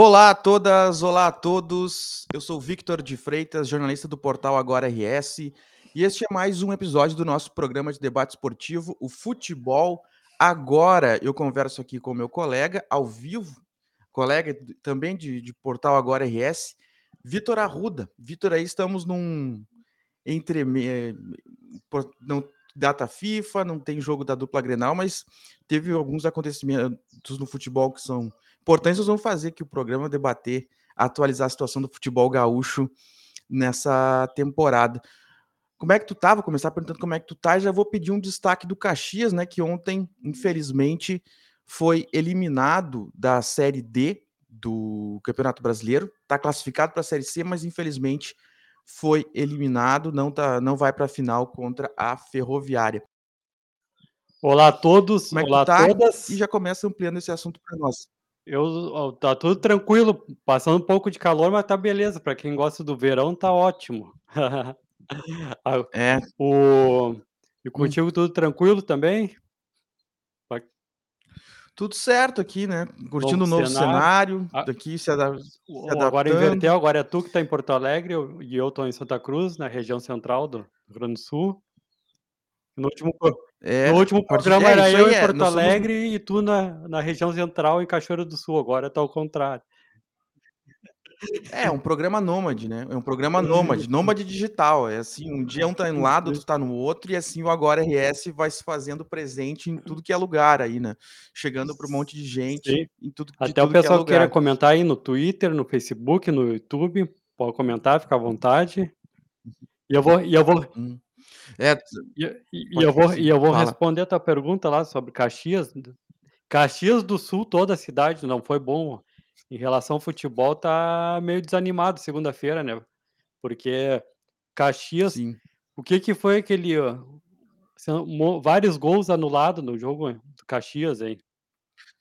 Olá a todas, olá a todos. Eu sou Victor de Freitas, jornalista do portal Agora RS, e este é mais um episódio do nosso programa de debate esportivo, o Futebol Agora. Eu converso aqui com meu colega ao vivo, colega também de, de portal Agora RS, Vitor Arruda. Vitor, aí estamos num entre não data FIFA, não tem jogo da dupla Grenal, mas teve alguns acontecimentos no futebol que são importantes. Nós vamos fazer aqui o programa debater, atualizar a situação do futebol gaúcho nessa temporada. Como é que tu tá? Vou começar perguntando como é que tu tá e já vou pedir um destaque do Caxias, né, que ontem, infelizmente, foi eliminado da Série D do Campeonato Brasileiro, está classificado para a Série C, mas infelizmente foi eliminado, não, tá, não vai para a final contra a Ferroviária. Olá a todos, Como é olá tá? a todas. E já começa ampliando esse assunto para nós. Eu tá tudo tranquilo, passando um pouco de calor, mas tá beleza. Para quem gosta do verão, tá ótimo. é. O e hum. contigo tudo tranquilo também? Tudo certo aqui, né? Curtindo o novo cenário, cenário daqui se, se. Agora inverteu, agora é tu que está em Porto Alegre e eu estou em Santa Cruz, na região central do Rio Grande do Sul. No último, é, no último programa é, era eu em é, Porto Alegre somos... e tu na, na região central em Cachoeira do Sul, agora está ao contrário. É, um programa nômade, né? É um programa nômade, nômade digital. É assim, um dia um tá em um lado, outro tá no outro, e assim o Agora RS vai se fazendo presente em tudo que é lugar aí, né? Chegando para um monte de gente Sim. em tudo Até tudo o pessoal que é queira comentar aí no Twitter, no Facebook, no YouTube, pode comentar, fica à vontade. E eu vou, e eu vou, hum. É, e, e, eu vou, e eu vou responder a tua pergunta lá sobre Caxias. Caxias do Sul, toda a cidade, não foi bom em relação ao futebol, tá meio desanimado segunda-feira, né? Porque Caxias, Sim. o que que foi aquele são vários gols anulados no jogo do Caxias, hein?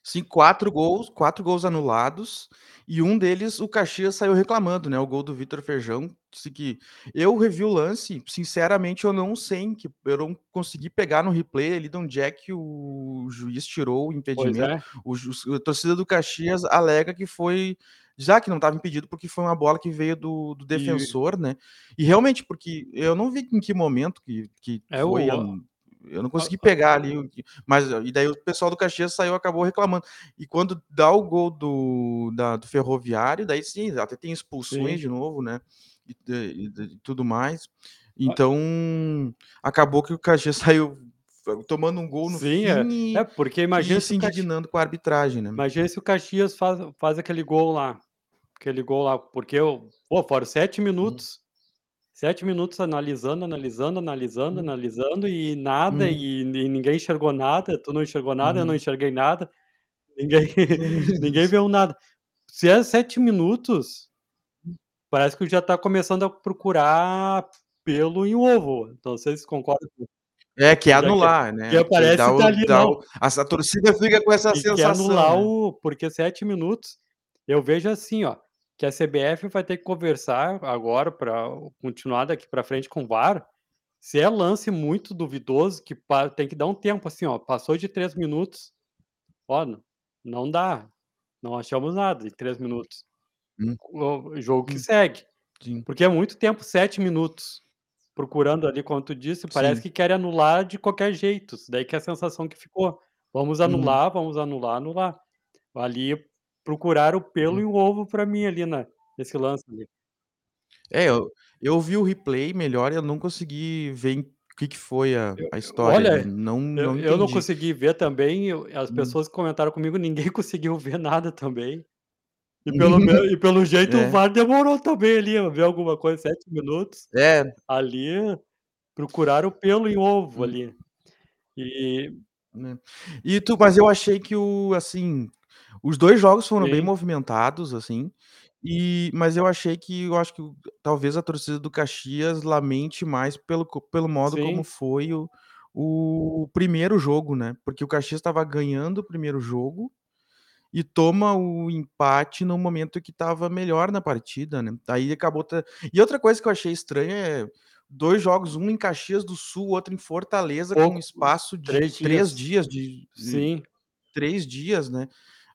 Sim, quatro gols, quatro gols anulados, e um deles o Caxias saiu reclamando, né? O gol do Vitor Feijão. Disse que eu revi o lance, sinceramente eu não sei, que eu não consegui pegar no replay ali de onde é que o juiz tirou o impedimento. É. O, a torcida do Caxias alega que foi. Já que não estava impedido, porque foi uma bola que veio do, do defensor, e... né? E realmente, porque eu não vi em que momento que, que é foi. O... Eu não consegui pegar ali, mas e daí o pessoal do Caxias saiu acabou reclamando. E quando dá o gol do, da, do Ferroviário, daí sim, até tem expulsões sim. de novo, né? E, e, e, tudo mais. Então, acabou que o Caxias saiu tomando um gol no sim, fim é. é porque imagina se indignando com a arbitragem, né? Imagina se o Caxias faz, faz aquele gol lá. Aquele gol lá, porque pô, foram sete minutos. Hum Sete minutos analisando, analisando, analisando, Hum. analisando e nada, Uhum. e e ninguém enxergou nada, tu não enxergou nada, eu não Uhum. enxerguei nada, ninguém ninguém viu nada. Se é 7 minutos, parece que já tá começando a procurar pelo em ovo, não sei se concorda com É, quer Já quer anular, né, que aparece dá o dali dá não. o a a torcida fica com essa E quer sensação, anular né. o porque 7 minutos eu vejo assim, ó, que a CBF vai ter que conversar agora para continuar daqui para frente com o VAR, se é lance muito duvidoso, que tem que dar um tempo, assim, ó, passou de 3 minutos, ó, não dá, não achamos nada em 3 minutos. Hum. O jogo que Hum. segue. Sim. Porque é muito tempo, 7 minutos, procurando ali, como tu disse, parece Sim. que querem anular de qualquer jeito, isso daí que é a sensação que ficou. Vamos Uhum. anular, vamos anular, anular. Ali procuraram o pelo Uhum. e o ovo para mim ali na nesse lance ali. É, eu eu vi o replay melhor e eu não consegui ver em que que foi a Eu a eu história ali, olha, não eu não eu não entendi. consegui ver também, eu as Hum. pessoas que comentaram comigo, ninguém conseguiu ver nada também. E pelo e pelo jeito o É. VAR demorou também ali a ver alguma coisa, 7 minutos, É. ali procuraram o pelo em ovo Hum. ali. E Né. E tu mas eu achei que o assim, os 2 jogos foram bem Sim. movimentados, assim, e mas eu achei que eu acho que talvez a torcida do Caxias lamente mais pelo co pelo modo como Sim. foi o o primeiro jogo, né, porque o Caxias estava ganhando o primeiro jogo, e toma o empate no momento que estava melhor na partida, né, aí acabou ta e outra coisa que eu achei estranha é 2 jogos, um em Caxias do Sul, outro em Fortaleza, com Pouco espaço de 3 3 dias. dias de de Sim. 3 dias, né.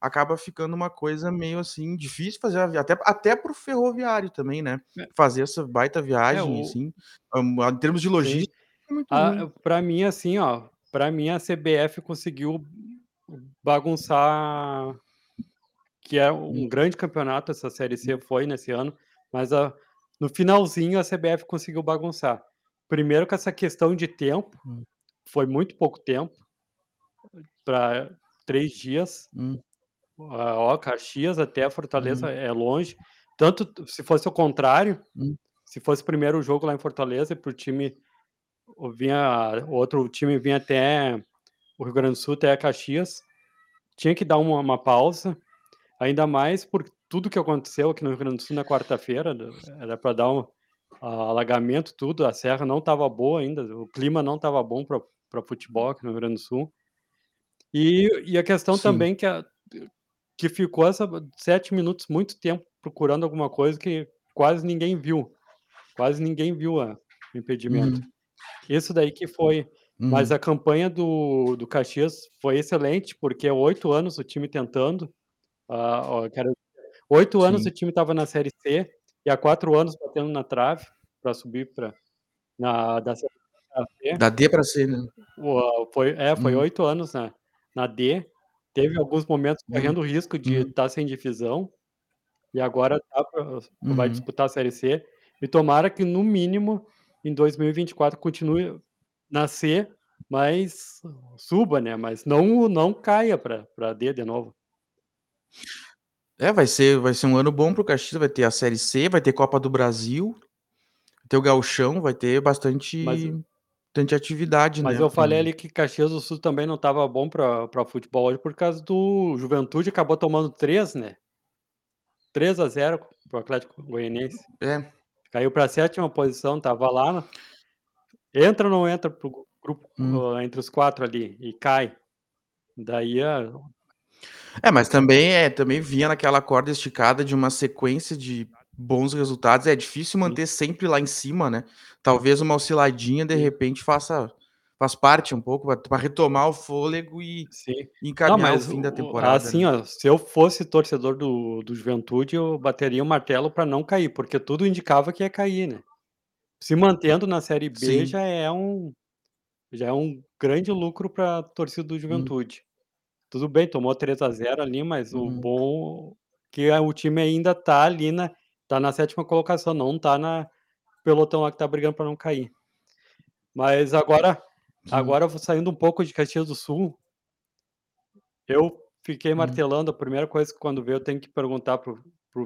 Acaba ficando uma coisa meio assim difícil fazer a até até para o ferroviário também, né? É. Fazer essa baita viagem, o assim, hum, em termos de logística, é Ah, pra mim, assim, ó, pra mim a CBF conseguiu bagunçar que é Hum. um grande campeonato, essa série C foi nesse ano, mas a no finalzinho a CBF conseguiu bagunçar. Primeiro com essa questão de tempo, Hum. foi muito pouco tempo pra 3 dias. Hum. Ah, ó, Caxias até Fortaleza Uhum. é longe, tanto se fosse o contrário, Hum. se fosse o primeiro jogo lá em Fortaleza para o time o vinha o outro time vinha até o Rio Grande do Sul, até Caxias, tinha que dar uma uma pausa, ainda mais por tudo que aconteceu aqui no Rio Grande do Sul na quarta-feira, da era pra dar um alagamento, tudo, a serra não estava boa ainda, o clima não estava bom pra pra futebol aqui no Rio Grande do Sul. E e a questão Sim. também que a que ficou essa 7 minutos muito tempo procurando alguma coisa que quase ninguém viu, quase ninguém viu a o impedimento. Uhum. Isso daí que foi mas Uhum. a campanha do do Caxias foi excelente, porque é 8 anos o time tentando, quero 8 anos o time estava na série C, e há 4 anos batendo na trave pra subir pra na da série C. Da D pra C, né? Foi é, foi Uhum. 8 anos na na D, teve alguns momentos Uhum. correndo o risco de Uhum. estar sem divisão, e agora tá pra vai Uhum. disputar a série C, e tomara que no mínimo em 2024 continue na C, mas suba, né, mas não não caia pra pra D de novo. É, vai ser vai ser um ano bom para o Caxias, vai ter a série C, vai ter Copa do Brasil, ter o gauchão, vai ter Mas bastante bastante atividade, mas né, eu para falei ali que Caxias do Sul também não estava bom pra futebol hoje por causa do Juventude acabou tomando 3, né. 3 a 0 para o Atlético Goianiense. É. Caiu pra 7ª posição, estava lá entra ou não entra para o grupo, Hum. hã, entre os 4 ali, e cai. Daí a É, mas também, eh, também vinha naquela corda esticada de uma sequência de bons resultados, é difícil manter sempre lá em cima, né. Talvez uma osciladinha, de repente, faça faz parte um pouco pra retomar o fôlego e Sim. Não, encaminhar o mas fim da o temporada, assim, né. ó, se eu fosse torcedor do do Juventude, eu bateria o martelo pra não cair, porque tudo indicava que ia cair, né. Se mantendo na série B Sim. já é um já é um grande lucro pra torcida do Hum. Juventude. Tudo bem, tomou 3 a 0 ali, mas o Uhum. bom que o time ainda tá ali na tá na 7ª colocação, não tá na pelotão lá que tá brigando pra não cair. Mas agora Sim. agora eu vou saindo um pouco de Caxias do Sul eu fiquei Hum. martelando, a primeira coisa que quando vê eu tenho que perguntar para o para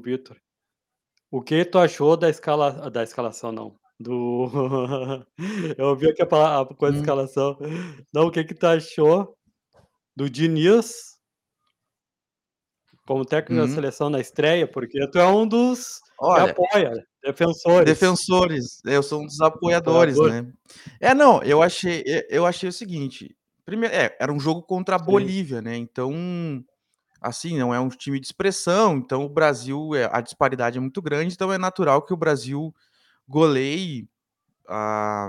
o que tu achou da escala da escalação não, do eu ouvi aqui a pala a coisa Hum. escalação. Não, o que que tu achou do Diniz como técnico da Uhum. seleção na estreia, porque tu é um dos que Olha apoia, defensores. defensores, eu sou um dos apoiadores, Apoiador. né. É, não, eu achei eu achei o seguinte, primeiro é, era um jogo contra a Sim. Bolívia, né, então, assim, não é um time de expressão, então o Brasil, eh, a disparidade é muito grande, então é natural que o Brasil goleie a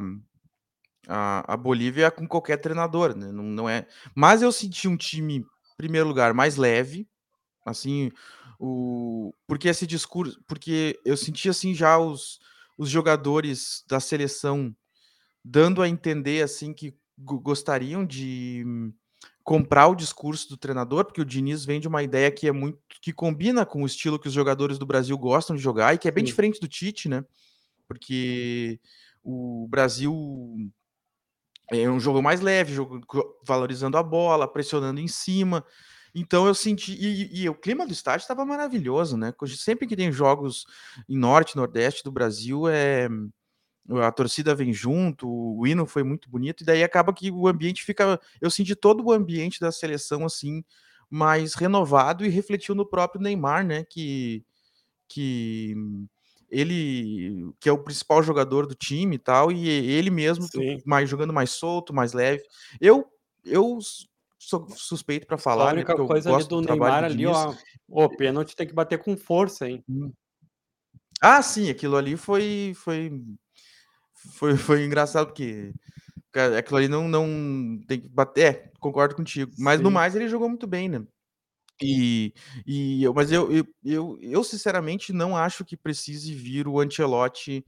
a a Bolívia com qualquer treinador, né, não não é mas eu senti um time, primeiro lugar, mais leve, assim, o porque esse discurso porque eu senti, assim, já os os jogadores da seleção dando a entender, assim, que go gostariam de comprar o discurso do treinador, porque o Diniz vem de uma ideia que é muito que combina com o estilo que os jogadores do Brasil gostam de jogar e que é bem Sim. diferente do Tite, né, porque o Brasil é um jogo mais leve, jogo valorizando a bola, pressionando em cima, então eu senti e e o clima do estádio estava maravilhoso, né, sempre que tem jogos em norte e nordeste do Brasil, eh, a torcida vem junto, o hino foi muito bonito, e daí acaba que o ambiente fica eu senti todo o ambiente da seleção, assim, mais renovado e refletiu no próprio Neymar, né, que que ele que é o principal jogador do time e tal, e ele mesmo Sim. mais jogando mais solto, mais leve. Eu eu suspeito pra Só a falar, né, única eu coisa ali gosto do do Neymar ali, ó, o pênalti tem que bater com força, hein. Hum. Ah, sim, aquilo ali foi foi foi foi engraçado, porque, cara, aquilo ali não não tem que bater é, concordo contigo, mas no Sim. mais ele jogou muito bem, né. E e eu mas eu eu eu eu sinceramente não acho que precise vir o Ancelotti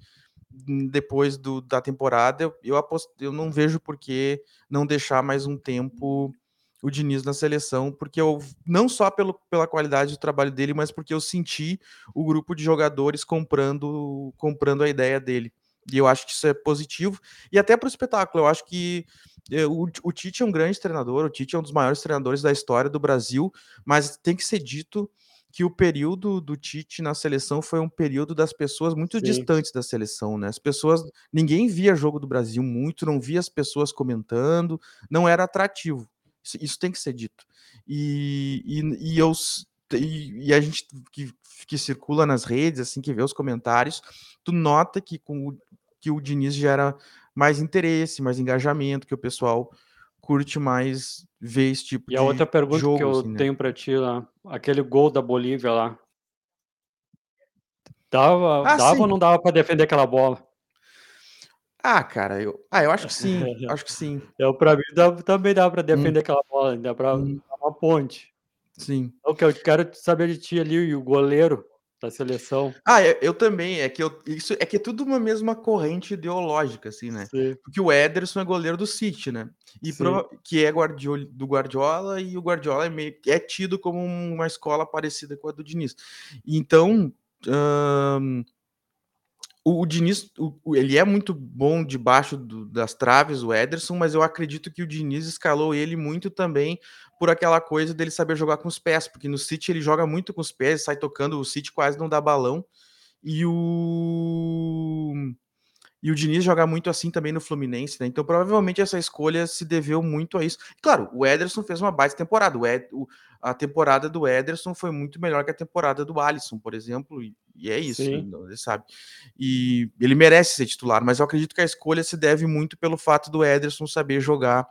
depois do da temporada. Eu eu apos eu não vejo por que não deixar mais um tempo o Diniz na seleção, porque eu não só pelo pela qualidade do trabalho dele, mas porque eu senti o grupo de jogadores comprando comprando a ideia dele. E eu acho que isso é positivo. E até para o espetáculo, eu acho que eh, o o Tite é um grande treinador, o Tite é um dos maiores treinadores da história do Brasil, mas tem que ser dito que o período do Tite na seleção foi um período das pessoas muito Sim. distantes da seleção, né? As pessoas ninguém via jogo do Brasil muito, não via as pessoas comentando, não era atrativo. Isso isso tem que ser dito. E e e eu e e a gente que que circula nas redes, assim, que vê os comentários, tu nota que com o que o Diniz gera mais interesse, mais engajamento, que o pessoal curte mais ver esse tipo E a outra de pergunta que jogo, eu assim, né. tenho pra ti lá, aquele gol da Bolívia lá dava Ah, dava ou não dava pra defender aquela bola? Ah, cara, eu ah, eu acho que sim, acho que sim. Eu pra mim dava também dava pra Hum, defender aquela bola, dá pra hum, uma ponte. sim. O que eu quero saber de ti ali, e o goleiro da seleção. Ah, eu eu também, é que eu isso é que é tudo uma mesma corrente ideológica, assim, né. Sim, Porque o Ederson é goleiro do City, né, e prova que é guardiol do Guardiola, e o Guardiola é meio é tido como uma escola parecida com a do Diniz. Então, hã, o o Diniz, o ele é muito bom debaixo do das traves, o Ederson, mas eu acredito que o Diniz escalou ele muito também por aquela coisa dele saber jogar com os pés, porque no City ele joga muito com os pés, sai tocando, o City quase não dá balão, e o e o Diniz joga muito assim também no Fluminense, né, então provavelmente essa escolha se deveu muito a isso. Claro, o Ederson fez uma baita temporada, o Ed o a temporada do Ederson foi muito melhor que a temporada do Alisson, por exemplo, e é isso, ele sabe. E ele merece ser titular, mas eu acredito que a escolha se deve muito pelo fato do Ederson saber jogar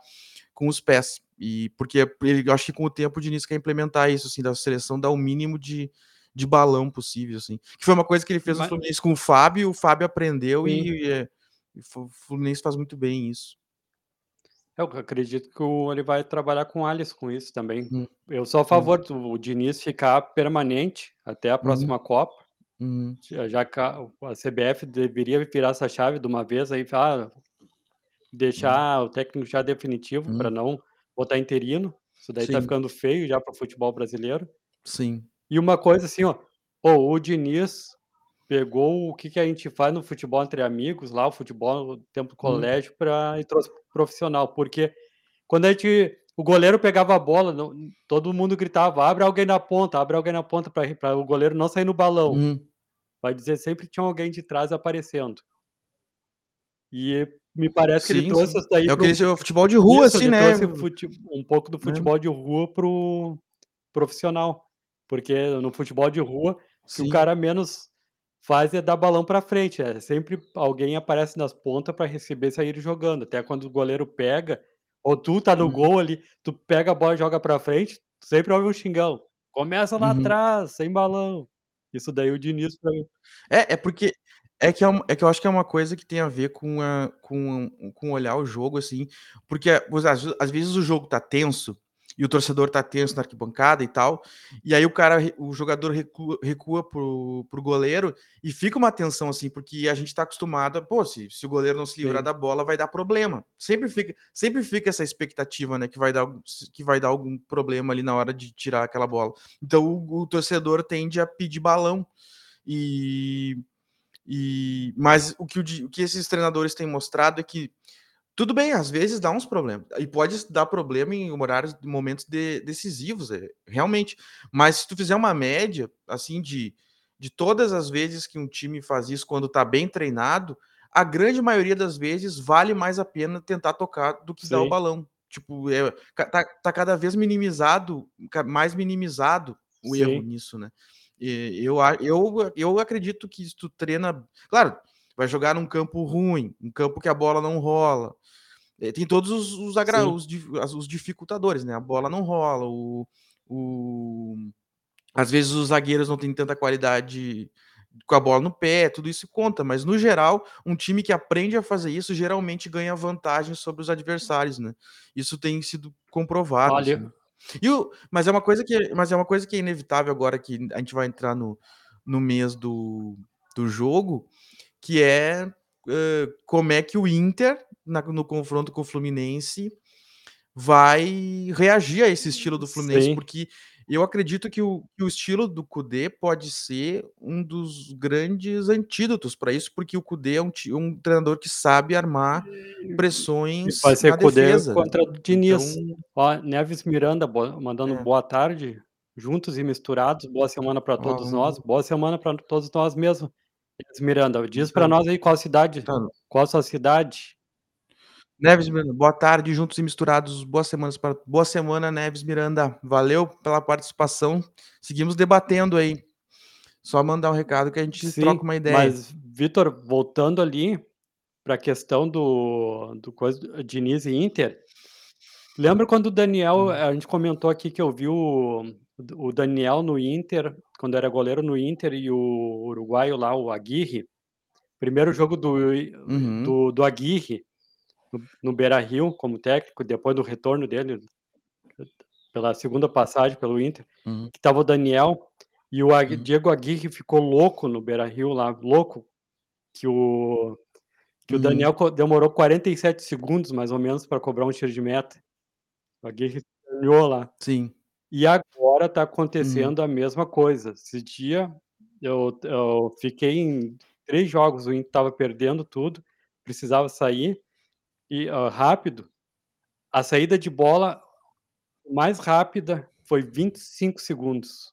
com os pés, e porque ele eu acho que com o tempo o Diniz quer implementar isso, assim, da seleção dar o mínimo de de balão possível, assim. Que foi uma coisa que ele fez no Fluminense com o Fábio, o Fábio aprendeu e, eh, e Flu Fluminense faz muito bem isso. Eu acredito que o ele vai trabalhar com o Alisson com isso também. Hum, Eu sou a favor do Diniz ficar permanente até a Uhum, próxima Copa, uhum, já que a a CBF deveria virar essa chave de uma vez aí, ah, uhum, deixar o técnico já definitivo para uhum. não botar interino, isso daí tá Sim, ficando feio já para o futebol brasileiro. sim. E uma coisa assim, ó, pô, o Diniz pegou o que que a gente faz no futebol entre amigos lá, o futebol no tempo do Hum, colégio pra e trouxe para o profissional, porque quando a gente o goleiro pegava a bola, não todo mundo gritava: "Abre alguém na ponta, abre alguém na ponta", para o goleiro não sair no balão. uhum. Vai dizer sempre que tinha alguém de trás aparecendo. E me parece que ele Sim, trouxe sim. isso daí É o para que o eles o futebol de rua, isso, assim, ele né, trouxe fute um pouco do né. futebol de rua para o profissional, porque no futebol de rua, o que o Sim. cara menos faz é dar balão pra frente, é sempre alguém aparece nas pontas pra receber e sair jogando, até quando o goleiro pega, ou tu tá no Uhum, gol ali, tu pega a bola e joga pra frente, sempre ouve um xingão: "Começa lá uhum. atrás, sem balão". Isso daí o Diniz É, é porque é que é é que eu acho que é uma coisa que tem a ver com a com com olhar o jogo, assim, porque às às vezes o jogo tá tenso, e o torcedor tá tenso na arquibancada e tal, e aí o cara o jogador recua recua para o para o goleiro e fica uma tensão, assim, porque a gente tá acostumado a pô, se se o goleiro não se livrar sim, da bola vai dar problema. Sempre fica sempre fica essa expectativa, né, que vai dar algum que vai dar algum problema ali na hora de tirar aquela bola. Então o o torcedor tende a pedir balão. E e mas o que o o que esses treinadores têm mostrado é que tudo bem, às vezes dá uns problemas, e pode dar problema em horários momentos de decisivos, eh, realmente. Mas se tu fizer uma média, assim, de de todas as vezes que um time faz isso quando tá bem treinado, a grande maioria das vezes vale mais a pena tentar tocar do que dar o sim, balão. Tipo, ca tá tá cada vez minimizado mais minimizado o erro sim, nisso, né. E eu eu eu acredito que se tu treina claro, vai jogar num campo ruim, um campo que a bola não rola, tem todos os os agra os os dificultadores, né, a bola não rola, o o às vezes os zagueiros não têm tanta qualidade com a bola no pé, tudo isso conta, mas no geral, um time que aprende a fazer isso geralmente ganha vantagem sobre os adversários, né. Isso tem sido comprovado, olha assim. E o mas é uma coisa que mas é uma coisa que é inevitável agora que a gente vai entrar no no mês do do jogo, que é, hã, como é que o Inter, na no confronto com o Fluminense, vai reagir a esse estilo do Fluminense, Sim. porque eu acredito que o que o estilo do Kudê pode ser um dos grandes antídotos para isso, porque o Kudê é um um treinador que sabe armar E vai pressões ser na Kudê defesa, né. contra Então Diniz. Ó, Neves Miranda mandando É. boa tarde, juntos e misturados, boa semana para todos vamos nós, boa semana para todos nós mesmo. Neves Miranda, diz para Então nós aí qual cidade, tá qual a sua cidade? Neves Miranda, boa tarde, juntos e misturados, boas semanas para boa semana, Neves Miranda, valeu pela participação, seguimos debatendo aí. Só mandar um recado que a gente Sim, troca uma ideia. mas Vitor, voltando ali pra questão do do coisa Diniz e Inter, lembra quando o Daniel a gente comentou aqui que eu vi o o Daniel no Inter, quando era goleiro no Inter e o uruguaio lá, o Aguirre, primeiro jogo do Uhum. do do Aguirre, no no Beira-Rio como técnico, depois do retorno dele, pela segunda passagem pelo Inter, Uhum. que estava o Daniel e o Uhum. Diego Aguirre ficou louco no Beira-Rio lá, louco, que o que o Uhum. Daniel co demorou 47 segundos mais ou menos para cobrar um tiro de meta. O Aguirre esperneou lá. Sim. E agora tá Uhum. acontecendo a mesma coisa, esse dia eu eu fiquei em 3 jogos, o Inter estava perdendo tudo, precisava sair, e, hã, rápido, a saída de bola mais rápida foi 25 segundos.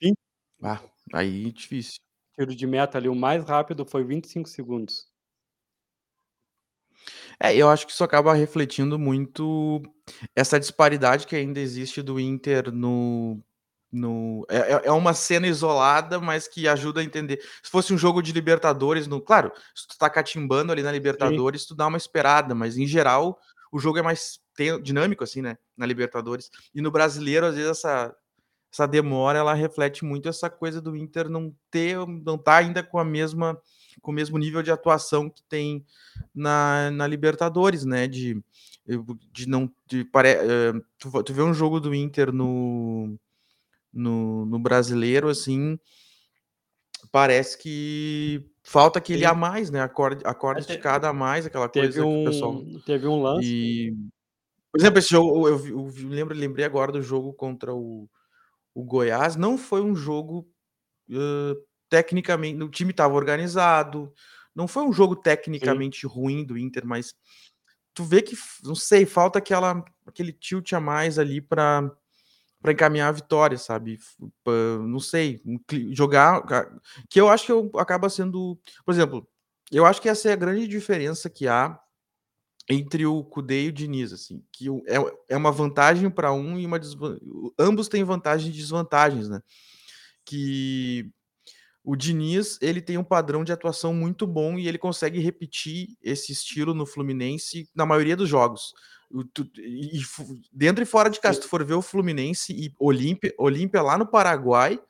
Vin Ah, aí difícil. Tiro de meta ali, o mais rápido foi 25 segundos. É, eu acho que isso acaba refletindo muito essa disparidade que ainda existe do Inter no no é é é uma cena isolada, mas que ajuda a entender. Se fosse um jogo de Libertadores no claro, se tu tá catimbando ali na Sim. Libertadores, tu dá uma esperada, mas em geral o jogo é mais dinâmico, assim, né, na Libertadores. E no Brasileiro, às vezes, essa essa demora, ela reflete muito essa coisa do Inter não ter não tá ainda com a mesma com o mesmo nível de atuação que tem na na Libertadores, né, de de não de pare hã, tu tu vê um jogo do Inter no no no Brasileiro, assim parece que falta aquele a Sim. mais, né, a corda a corda É, esticada a mais, aquela teve coisa que o pessoal um teve um lance e por exemplo, esse jogo eu eu vi lembro lembrei agora do jogo contra o o Goiás, não foi um jogo, hã, tecnicamen o time estava organizado, não foi um jogo Sim. tecnicamente ruim do Inter, mas tu vê que não sei, falta aquela aquele tilt a mais ali pra pra encaminhar a vitória, sabe, não sei, jogar ga que eu acho que eu acaba sendo por exemplo, eu acho que essa é a grande diferença que há entre o Kudê e o Diniz, assim, que é é uma vantagem pra um e uma desvan ambos têm vantagens e desvantagens, né. Que o Diniz, ele tem um padrão de atuação muito bom e ele consegue repetir esse estilo no Fluminense na maioria dos jogos. E dentro e fora de casa, se tu for ver o Fluminense e Olímpia Olímpia lá no Paraguai,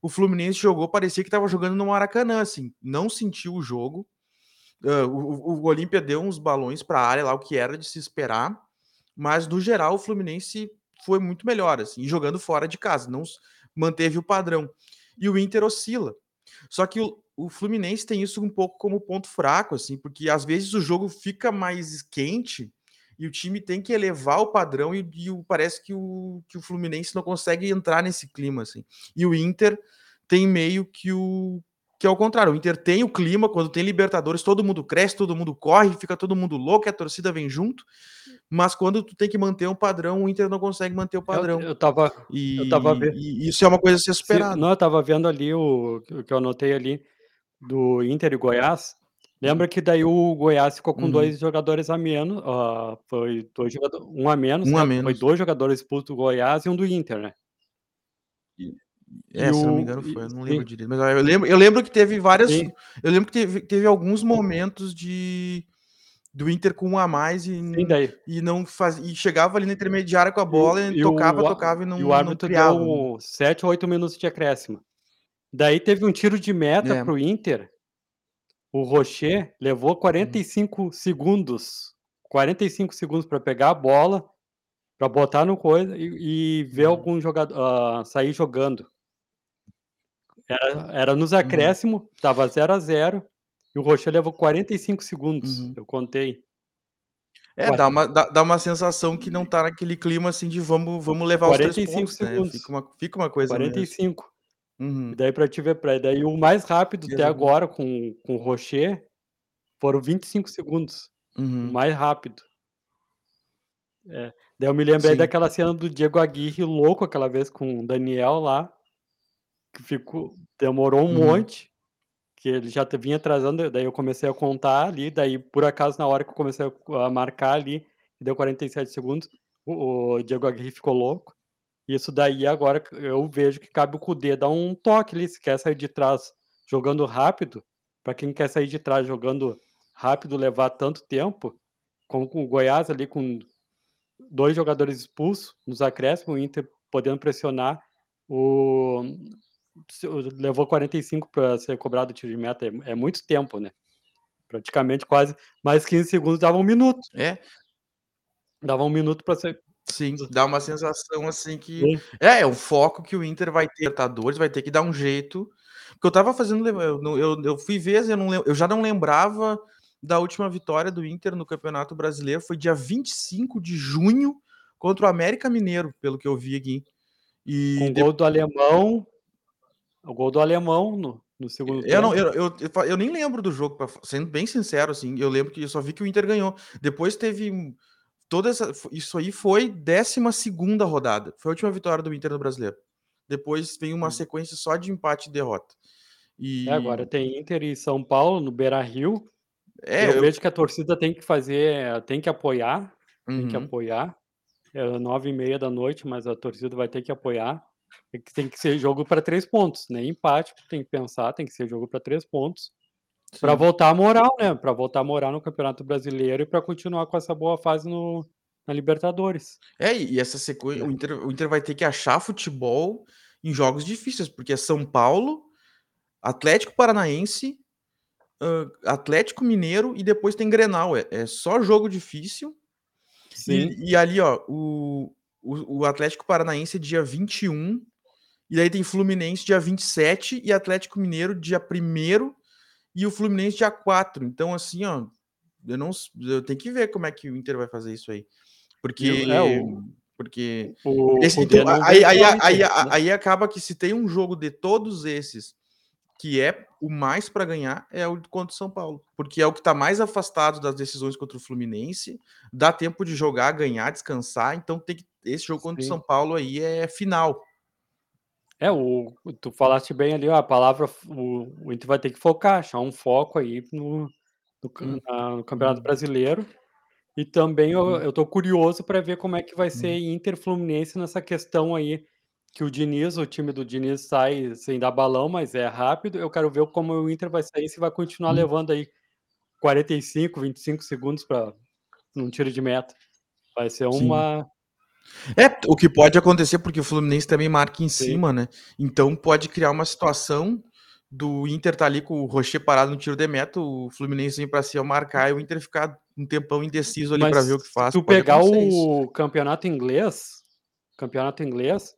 o Fluminense jogou, parecia que estava jogando no Maracanã, assim, não sentiu o jogo. Hã, o o Olímpia deu uns balões pra área lá, o que era de se esperar, mas no geral o Fluminense foi muito melhor, assim, jogando fora de casa, não manteve o padrão. E o Inter oscila. Só que o o Fluminense tem isso um pouco como ponto fraco, assim, porque às vezes o jogo fica mais quente e o time tem que elevar o padrão e e o parece que o que o Fluminense não consegue entrar nesse clima, assim. E o Inter tem meio que o que é o contrário, o Inter tem o clima, quando tem Libertadores todo mundo cresce, todo mundo corre, fica todo mundo louco a torcida vem junto, mas quando tu tem que manter um padrão, o Inter não consegue manter o Eu padrão. eu eu estava E ve e isso é uma coisa a ser Sim, superado. não, eu estava vendo ali o o que eu anotei ali, do Inter e Goiás, lembra que daí o Goiás ficou com Uhum. 2 jogadores a menos, hã, foi 2 jogador 1 a menos, 1 a né, foi menos. 2 jogadores expulsos do Goiás e 1 do Inter, né. E E é, se não me o engano foi, e eu não lembro sim. direito, mas eu lembro eu lembro que teve várias Sim. eu lembro que teve teve alguns momentos de do Inter com 1 a mais e e não faz e chegava ali na intermediária com a E o bola e e tocava, o tocava e e não o não árbitro deu 7 ou 8 minutos de acréscimo. Daí teve um tiro de meta É. para o Inter, o Rochet levou quarenta Hum. e cinco segundos, 45 segundos pra pegar a bola Pra botar no coisa e e ver Uhum. algum jogador hã, sair jogando. Era era nos Uhum. acréscimo, estava 0 a 0 e o Rochet levou 45 segundos, Uhum. eu contei. É, dá uma dá dá uma sensação que não tá naquele clima, assim, de vamos vamos levar os 3 45 pontos, né, segundos. fica uma fica uma coisa quarenta meio e assim. cinco. E Uhum. daí pra te ver pra daí o mais rápido até agora com com o Rochet, foram 25 segundos, o Uhum. mais rápido. É, daí eu me lembrei Sim. daquela cena do Diego Aguirre louco aquela vez com o Daniel lá, que ficou demorou um Uhum. monte, que ele já vinha atrasando, daí eu comecei a contar ali, daí por acaso na hora que eu comecei a marcar ali, deu 47 segundos, o o Diego Aguirre ficou louco. Isso daí agora eu vejo que cabe o Kudê dar um toque ali, se quer sair de trás jogando rápido, pra quem quer sair de trás jogando rápido, levar tanto tempo, como com o Goiás ali com 2 jogadores expulsos nos acréscimos, o Inter podendo pressionar, o levou 45 pra ser cobrado o tiro de meta, é é muito tempo, né. Praticamente quase mais 15 segundos dava 1 minuto. É. Dava 1 minuto pra ser Sim, dá uma sensação, assim, que Sim. é, é o foco que o Inter vai ter Libertadores, vai ter que dar um jeito, porque eu estava fazendo eu eu eu fui ver, eu não eu já não lembrava da última vitória do Inter no Campeonato Brasileiro, foi dia 25 de junho contra o América Mineiro, pelo que eu vi aqui. E Com de gol do alemão o gol do alemão no no segundo Eu não tempo. eu eu eu fa eu nem lembro do jogo pra sendo bem sincero, assim, eu lembro que eu só vi que o Inter ganhou. Depois teve toda essa isso aí foi 12ª rodada, foi a última vitória do Inter no Brasileiro. Depois vem uma sequência só de empate e derrota. É, agora E tem Inter e São Paulo no Beira-Rio, É, eu eu vejo que a torcida tem que fazer tem que apoiar, tem que Uhum. apoiar. É 21h30, mas a torcida vai ter que apoiar. Tem que ser jogo pra 3 pontos, nem empate, tem que pensar, tem que ser jogo pra 3 pontos, Sim. voltar a moral, né, pra voltar a moral no Campeonato Brasileiro e pra continuar com essa boa fase no na Libertadores. É, e essa sequen Né. o Inter o Inter vai ter que achar futebol em jogos difíceis, porque é São Paulo, Atlético Paranaense, hã, Atlético Mineiro e depois tem Grenal, é é só jogo difícil. Sim. E e ali, ó, o o o Atlético Paranaense dia 21, e aí tem Fluminense dia 27 e Atlético Mineiro dia 1º e o Fluminense dia 4. Então, assim, ó, eu não eu tenho que ver como é que o Inter vai fazer isso aí. E o é Porque o porque o esse então aí aí aí né. aí acaba que se tem um jogo de todos esses, que é o mais pra ganhar, é o contra o São Paulo, porque é o que tá mais afastado das decisões contra o Fluminense, dá tempo de jogar, ganhar, descansar, então tem que esse jogo contra o São Sim. Paulo aí é final. É o tu falaste bem ali, ó, a palavra o o Inter vai ter que focar, achar um foco aí no no Hum. na no Campeonato. Brasileiro. E também eu Uhum. eu tô curioso pra ver como é que vai ser Uhum. Inter Fluminense nessa questão aí, que o Diniz o time do Diniz sai sem dar balão, mas é rápido, eu quero ver como o Inter vai sair, se vai continuar Hum. levando aí 45, 25 segundos pra num tiro de meta. Vai ser Sim. uma É, o que pode acontecer, porque o Fluminense também marca em Sim. cima, né, então pode criar uma situação do Inter estar ali com o Rochet parado no tiro de meta, o Fluminense vir pra cima marcar e o Inter ficar um tempão indeciso ali pra ver o que se faz, tu pode pegar acontecer isso. o campeonato inglês campeonato inglês,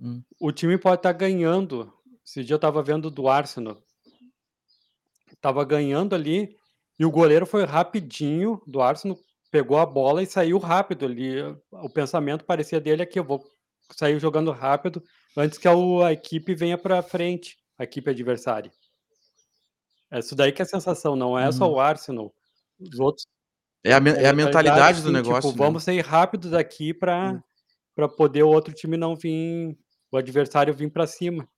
Hum. o time pode estar ganhando, esse dia eu estava vendo do Arsenal. Estava ganhando ali, e o goleiro foi rapidinho do Arsenal, pegou a bola e saiu rápido ali, o pensamento parecia dele é que: "Eu vou sair jogando rápido antes que a equipe venha pra frente, a equipe adversária". É isso daí que é a sensação, não é só Uhum. o Arsenal, os outros É a é a mentalidade do sim, tipo: negócio, né. "Vamos sair rápido daqui Hum. pra pra poder o outro time não vir o adversário vir pra cima".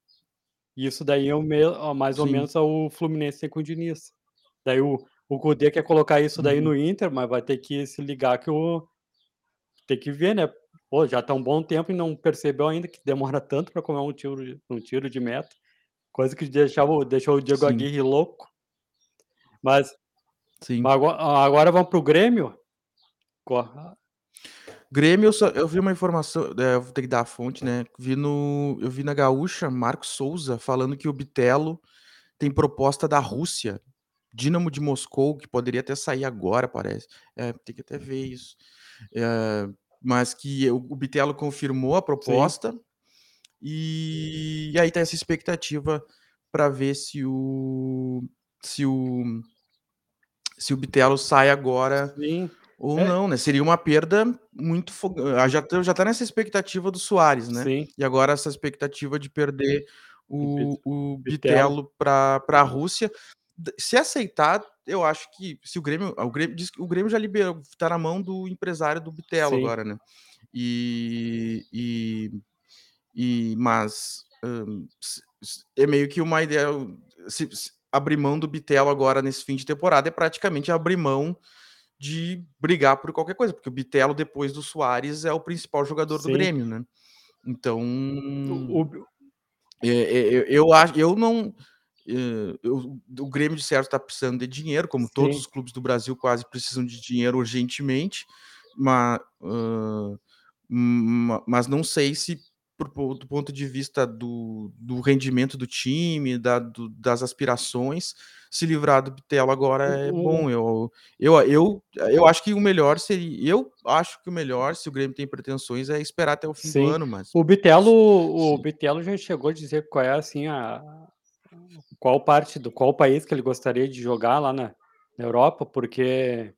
E isso daí é o me mais ou Sim. menos é o Fluminense tem com o Diniz. Daí o o Kudê quer colocar isso daí Uhum. no Inter, mas vai ter que se ligar que o tem que ver, né, pô, já tá um bom tempo e não percebeu ainda que demora tanto pra comer um tiro de um tiro de meta, coisa que deixava deixou o Diego Sim. Aguirre louco. Mas Sim. mas ago agora vamos para o Grêmio? Grêmio eu só eu vi uma informação, eu vou ter que dar a fonte, né, vi no eu vi na Gaúcha, Marcos Souza falando que o Bitelo tem proposta da Rússia, Dínamo de Moscou, que poderia até sair agora parece. É, tem que até ver isso. Eh mas que o, o Bitelo confirmou a proposta. E, e aí tá essa expectativa para ver se o se o se o Bitelo sai agora Sim. Ou É. não, né? Seria uma perda muito fo- ah, já já tá nessa expectativa do Soares, né? Sim. E agora essa expectativa de perder o, o Bitelo. Para a Rússia. Se aceitar, eu acho que se o Grêmio, o Grêmio diz o Grêmio já liberou, tá na mão do empresário do Bitelo Sim. agora, né? E, e, e mas hum, é meio que uma ideia se, se abrir mão do Bitelo agora nesse fim de temporada é praticamente abrir mão de brigar por qualquer coisa, porque o Bitelo depois do Soares é o principal jogador do Sim. Grêmio, né? Então, O- o- é, é, eu, eu acho, eu não. é, eu- o Grêmio de certo está precisando de dinheiro, como todos Sim. os clubes do Brasil quase precisam de dinheiro urgentemente, mas, mas não sei se do ponto de vista do, do rendimento do time, da, do- das aspirações, se livrar do Bitelo agora é O- bom. Eu, eu, eu, eu acho que o melhor seria. Eu acho que o melhor, se o Grêmio tem pretensões, é esperar até o fim do Sim. ano, mas. O Bitelo, o Sim. Bitelo já chegou a dizer qual é assim a qual parte do qual país que ele gostaria de jogar lá na, na Europa, porque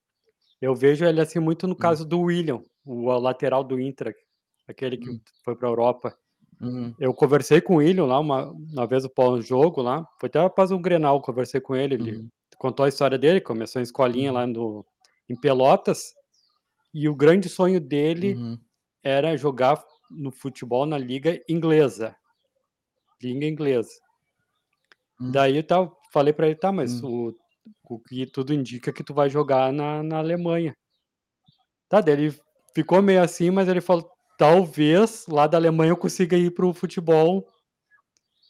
eu vejo ele assim muito no caso do William, o lateral do Inter, aquele que Hum. foi para a Europa. Uhum, Eu conversei com o William lá uma, uma vez após o jogo lá, foi até após um Grenal, conversei com ele, ele uhum, contou a história dele, começou em escolinha Uhum. lá no, em Pelotas, e o grande sonho dele uhum, era jogar no futebol na liga inglesa. Liga inglesa. Hum. Daí eu tava, falei pra ele, tá, mas Hum. o, o que tudo indica que tu vai jogar na, na Alemanha. Tá, daí ele ficou meio assim, mas ele falou, talvez lá da Alemanha eu consiga ir pro futebol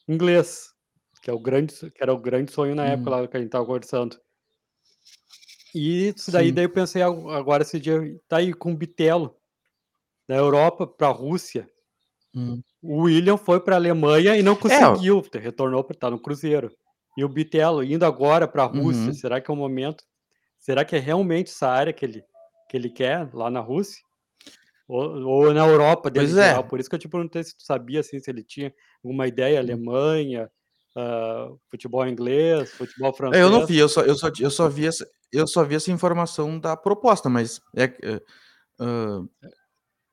inglês, que é o grande, que era o grande sonho na época Uhum. lá que a gente tava conversando. E isso daí, Sim. daí eu pensei ag- agora esse dia, tá aí com o Bitelo, da Europa pra Rússia. Uhum. O William foi para a Alemanha e não É, conseguiu, retornou para estar no Cruzeiro. E o Bitelo indo agora para a Rússia, Uhum. será que é o momento? Será que é realmente essa área que ele, que ele quer lá na Rússia? Ou, ou na Europa dele Pois em é. geral? Por isso que eu te perguntei se tu sabia assim, se ele tinha alguma ideia, Hum. Alemanha, ah, futebol inglês, futebol É, francês. eu não vi, eu só, eu, só, eu, só vi essa, eu só vi essa informação da proposta, mas é, é,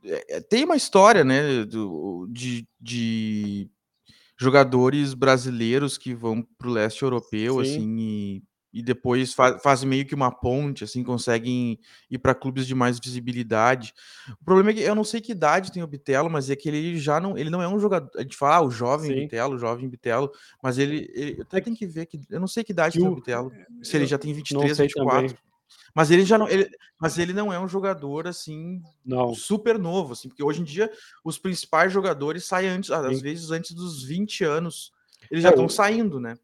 é, é, tem uma história, né, do, de, de jogadores brasileiros que vão para o leste europeu, Sim. assim, e, e depois fa fazem meio que uma ponte, assim, conseguem ir para clubes de mais visibilidade. O problema é que eu não sei que idade tem o Bitelo, mas é que ele já não, ele não é um jogador. A gente fala, ah, o jovem Sim. Bitelo, o jovem Bitelo, mas ele, ele até É tenho que ver que eu não sei que idade tem o Bitelo, se ele já tem não 23, sei 24. também. Mas ele já não, ele, mas ele não é um jogador assim Não. super novo, assim, porque hoje em dia os principais jogadores saem antes, às Sim. vezes antes dos 20 anos, eles É, já estão saindo, né?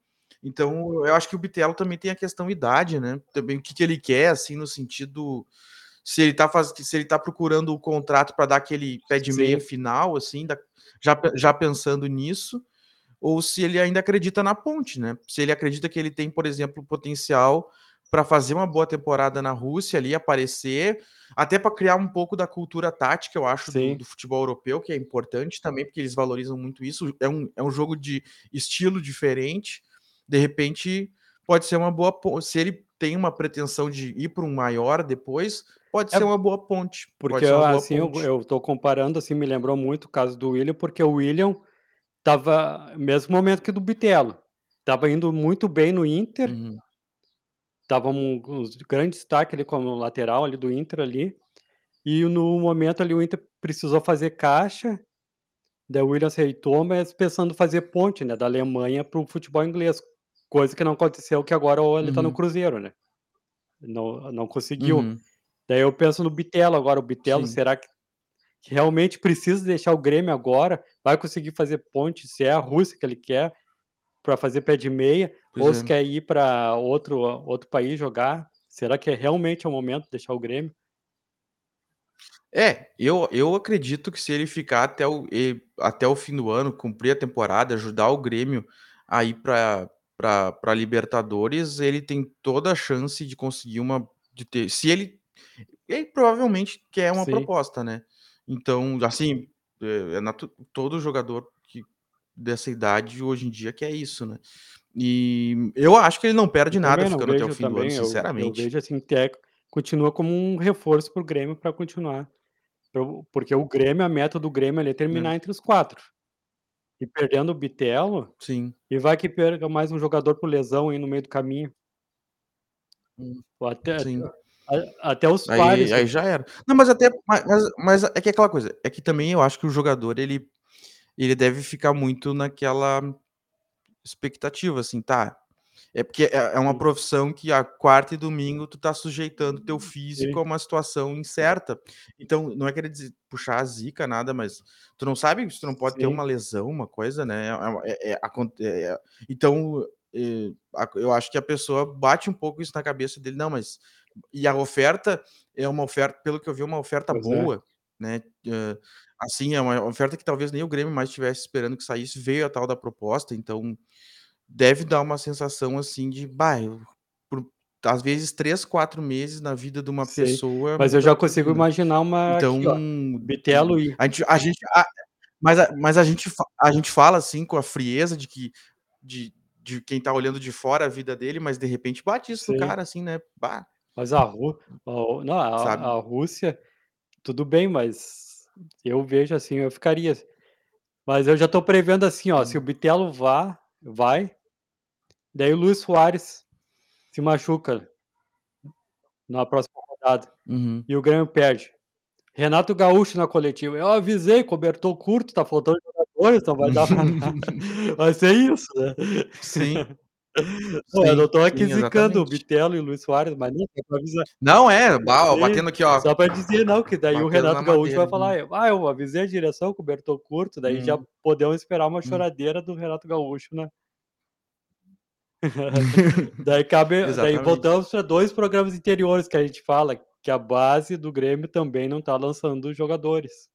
Então, eu acho que o Bitelo também tem a questão idade, né? Também o que, que ele quer, assim, no sentido se ele tá faz... se ele tá procurando o contrato para dar aquele pé de meia Sim. final, assim, da- já, já pensando nisso, ou se ele ainda acredita na ponte, né? Se ele acredita que ele tem, por exemplo, potencial para fazer uma boa temporada na Rússia ali, aparecer, até para criar um pouco da cultura tática, eu acho, do, do futebol europeu, que é importante também, porque eles valorizam muito isso. É um, é um jogo de estilo diferente. De repente, pode ser uma boa ponte. Se ele tem uma pretensão de ir para um maior depois, pode É, ser uma boa ponte. Porque boa assim, eu, ponte. eu tô comparando, assim, me lembrou muito o caso do William, porque o William tava mesmo momento que do Bitelo. Tava indo muito bem no Inter, Uhum, tava um, um grande destaque ali como lateral ali do Inter ali. E no momento ali o Inter precisou fazer caixa, daí o William aceitou, mas pensando fazer ponte, né, da Alemanha para o futebol inglês. Coisa que não aconteceu, que agora ele tá no uhum, Cruzeiro, né? Não, não conseguiu. uhum, Daí eu penso no Bitelo agora. O Bitelo, sim. será que que realmente precisa deixar o Grêmio agora? Vai conseguir fazer ponte? Se é a Rússia que ele quer para fazer pé de meia? Pois ou se é. quer ir para outro, outro país jogar? Será que é realmente o momento de deixar o Grêmio? É, eu, eu acredito que se ele ficar até o, até o fim do ano, cumprir a temporada, ajudar o Grêmio a ir para para Libertadores, ele tem toda a chance de conseguir uma de ter, se ele ele provavelmente quer uma Sim. proposta, né? Então, assim, é, é todo jogador que dessa idade hoje em dia quer isso, né. E eu acho que ele não perde Eu nada também ficando até o fim do ano, também, eu eu sinceramente. vejo, assim, que é continua como um reforço para o Grêmio para continuar. Porque o Grêmio a meta do Grêmio é terminar entre os 4. E perdendo o Bitelo, Sim. e vai que perca mais um jogador por lesão aí no meio do caminho. Hum, Ou até sim. a até o Aí Suárez aí já era. Não, mas até ma mas mas é que é aquela coisa, é que também eu acho que o jogador ele ele deve ficar muito naquela expectativa, assim, tá, é porque é é uma Sim. profissão que a quarta e domingo tu tá sujeitando teu físico a Sim. uma situação incerta. Então, não é querer dizer puxar a zica nada, mas tu não sabe se tu não pode ter uma Sim. lesão, uma coisa, né, é é é aconte é então, eh, eu acho que a pessoa bate um pouco isso na cabeça dele: "Não, mas" e a oferta é uma oferta pelo que eu vi, é uma oferta Pois é. boa, né, assim, é uma oferta que talvez nem o Grêmio mais estivesse esperando que saísse, veio a tal da proposta, então deve dar uma sensação, assim, de: "Bah, eu" por às vezes 3, 4 meses na vida de uma Sei, pessoa mas eu já consigo imaginar uma Então, aqui Bitelo e a gente a gente a mas a mas a gente a gente fala, assim, com a frieza de que de de quem tá olhando de fora a vida dele, mas de repente bate isso no Sim. cara, assim, né, bah. Mas a Ru não, a a Rússia, tudo bem, mas eu vejo, assim, eu ficaria mas eu já tô prevendo, assim, ó, se o Hum. Bitelo vá vai, daí o Luís Suárez se machuca na próxima rodada, Uhum. e o Grêmio perde. Renato Gaúcho na coletiva: "Eu avisei, cobertor curto, tá faltando jogadores, não vai dar pra nada", vai ser isso, né. Sim. Não, eu não Sim, tô aqui sim, zicando o. Bitelo e o Luís Suárez, mas não, só pra avisar. Não, é, Sim, batendo aqui, ó, só pra dizer não, que daí o Renato Gaúcho madeira vai falar: "Ah, eu avisei a direção, cobertor curto", daí já Hum. podemos esperar uma Hum. choradeira do Renato Gaúcho, né. Daí cabe daí voltamos pra 2 programas anteriores que a gente fala que a base do Grêmio também não tá lançando jogadores.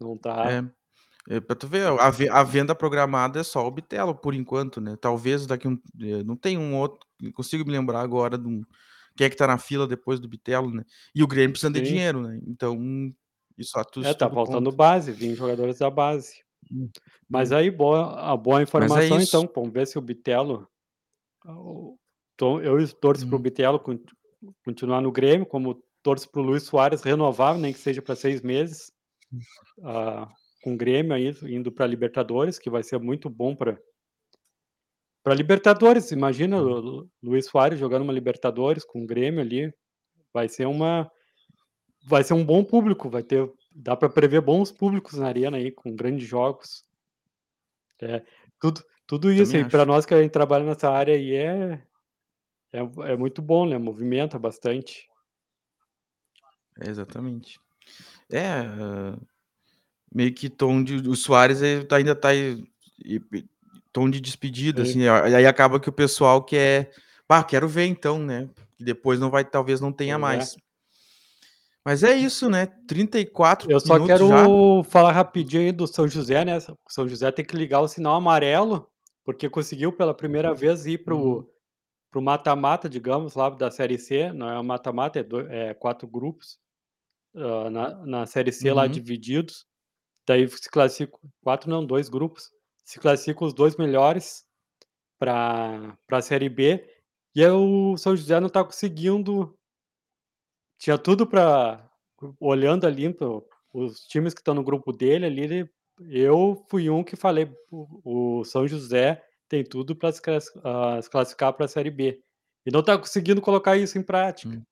Não tá É, é pra tu ver, a a venda programada é só o Bitelo por enquanto, né, talvez daqui um eh, não tem um outro consigo me lembrar agora de um quem é que tá na fila depois do Bitelo, né. E o Grêmio precisando de Sim. dinheiro, né, então isso a tu É, tá faltando conta. base, vim jogadores da base. Hum, Mas hum. aí boa a boa é informação isso. então, vamos ver se o Bitelo to eu torço para o Hum. Bitelo con continuar no Grêmio, como torço para o Luís Suárez renovar, nem que seja pra 6 meses, ah, com o Grêmio aí, indo pra Libertadores, que vai ser muito bom pra pra Libertadores, imagina Hum. o Lu Luís Suárez jogando uma Libertadores com o Grêmio ali, vai ser uma vai ser um bom público, vai ter dá pra prever bons públicos na arena aí, com grandes jogos. É, tudo tudo isso Também aí acho. nós que a gente trabalha nessa área aí é é é muito bom, né, movimenta bastante. Exatamente. É, hã, meio que tom de o ele tá ainda tá e tom de despedida, Sim. assim, aí acaba que o pessoal quer: "Bah, quero ver então, né", depois não vai talvez não tenha é. mais. Mas é isso, né, 34 Eu só minutos já. quero falar rapidinho aí do São José, né, São São José tem que ligar o sinal amarelo, porque conseguiu pela primeira vez ir para Uhum. o para o mata-mata, digamos, lá da série C, não é o mata-mata, é do é 4 grupos, hã, na na série C lá Uhum. divididos, daí se classifica 4 não, 2 grupos, se classifica os 2 melhores pra pra série B, e aí o São José não tá conseguindo tinha tudo pra olhando ali para os times que estão no grupo dele ali, ele eu fui um que falei: "O o São José tem tudo pra se classificar pra série B", e não tá conseguindo colocar isso em prática. Hum.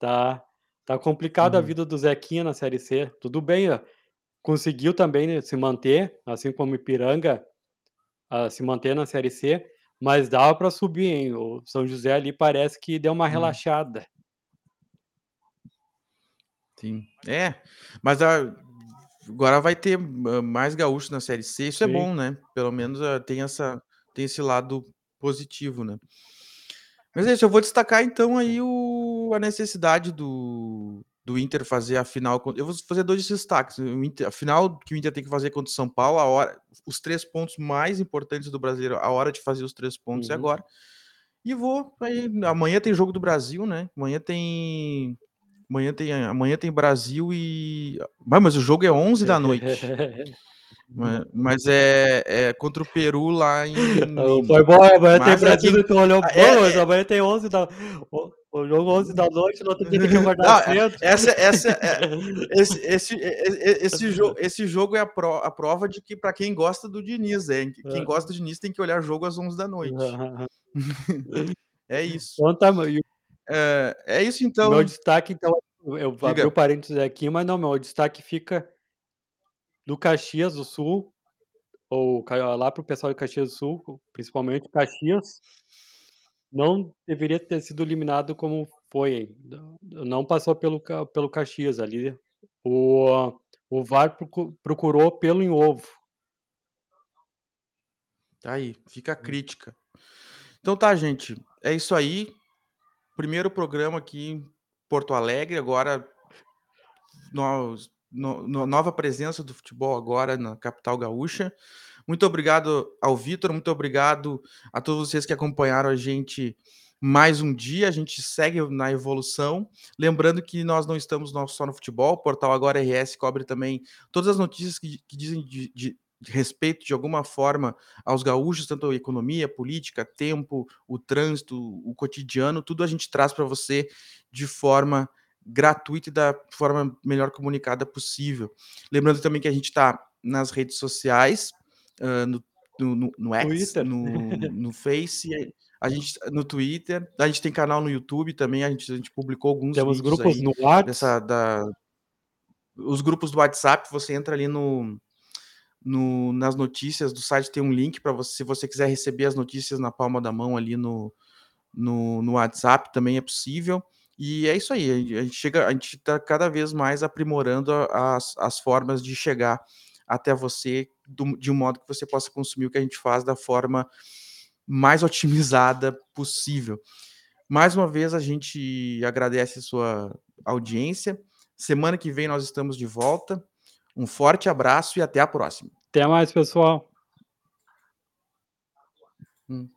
Tá tá complicado a Uhum. vida do Zequinha na série C, tudo bem, ó, conseguiu também, né, se manter, assim como o Ipiranga, se manter na série C, mas dava pra subir, hein, o São José ali parece que deu uma Hum. relaxada. Sim. É, mas a agora vai ter ma mais gaúcho na série C, isso é Sim. bom, né, pelo menos, tem essa tem esse lado positivo, né. Mas é isso, eu vou destacar então aí o a necessidade do do Inter fazer a final con eu vou fazer 2 destaques, o Inter a final que o Inter tem que fazer contra o São Paulo, a hora os 3 pontos mais importantes do Brasileiro, a hora de fazer os 3 pontos é Uhum. agora. E vou aí amanhã tem jogo do Brasil, né, amanhã tem Amanhã tem, amanhã tem Brasil e. Mas, o jogo é 11 da noite. mas, mas é, é, contra o Peru lá em. Foi bom, amanhã mas tem Brasil, é que... tu olhou é, mas amanhã tem 11 da. O jogo 11 da noite, no outro dia tem que acordar cedo. Essa, essa, é, esse, esse, esse, jogo, esse jogo é a, pro, a prova de que, para quem gosta do Diniz, é, quem gosta do Diniz tem que olhar jogo às 11 da noite. é isso. Então, tá, é, é isso então. Meu destaque, então, eu Diga. abri o parênteses aqui, mas não, meu destaque fica do Caxias do Sul, ou lá para o pessoal de Caxias do Sul, principalmente Caxias, não deveria ter sido eliminado como foi. Não passou pelo, pelo Caxias ali. O, o VAR procurou pelo em ovo. Tá aí, fica a crítica. Então tá, gente. É isso aí. Primeiro programa aqui em Porto Alegre, agora no, no, nova presença do futebol agora na capital gaúcha. Muito obrigado ao Vitor, muito obrigado a todos vocês que acompanharam a gente mais um dia. A gente segue na evolução. Lembrando que nós não estamos só no futebol, o portal Agora RS cobre também todas as notícias que, que dizem de, de, de respeito de alguma forma aos gaúchos, tanto a economia, política, tempo, o trânsito, o cotidiano, tudo a gente traz para você de forma gratuita e da forma melhor comunicada possível. Lembrando também que a gente está nas redes sociais, uh, no, no, no, X, no, no Face, a gente no Twitter, a gente tem canal no YouTube também, a gente, a gente publicou alguns Temos grupos no WhatsApp. Dessa, da, os grupos do WhatsApp, você entra ali no, no, nas notícias do site tem um link para você, se você quiser receber as notícias na palma da mão ali no, no, no WhatsApp, também é possível. E é isso aí, a gente chega, a gente está cada vez mais aprimorando as, as formas de chegar até você do, de um modo que você possa consumir o que a gente faz da forma mais otimizada possível. Mais uma vez a gente agradece a sua audiência. Semana que vem nós estamos de volta. Um forte abraço e até a próxima. Até mais, pessoal. Hum.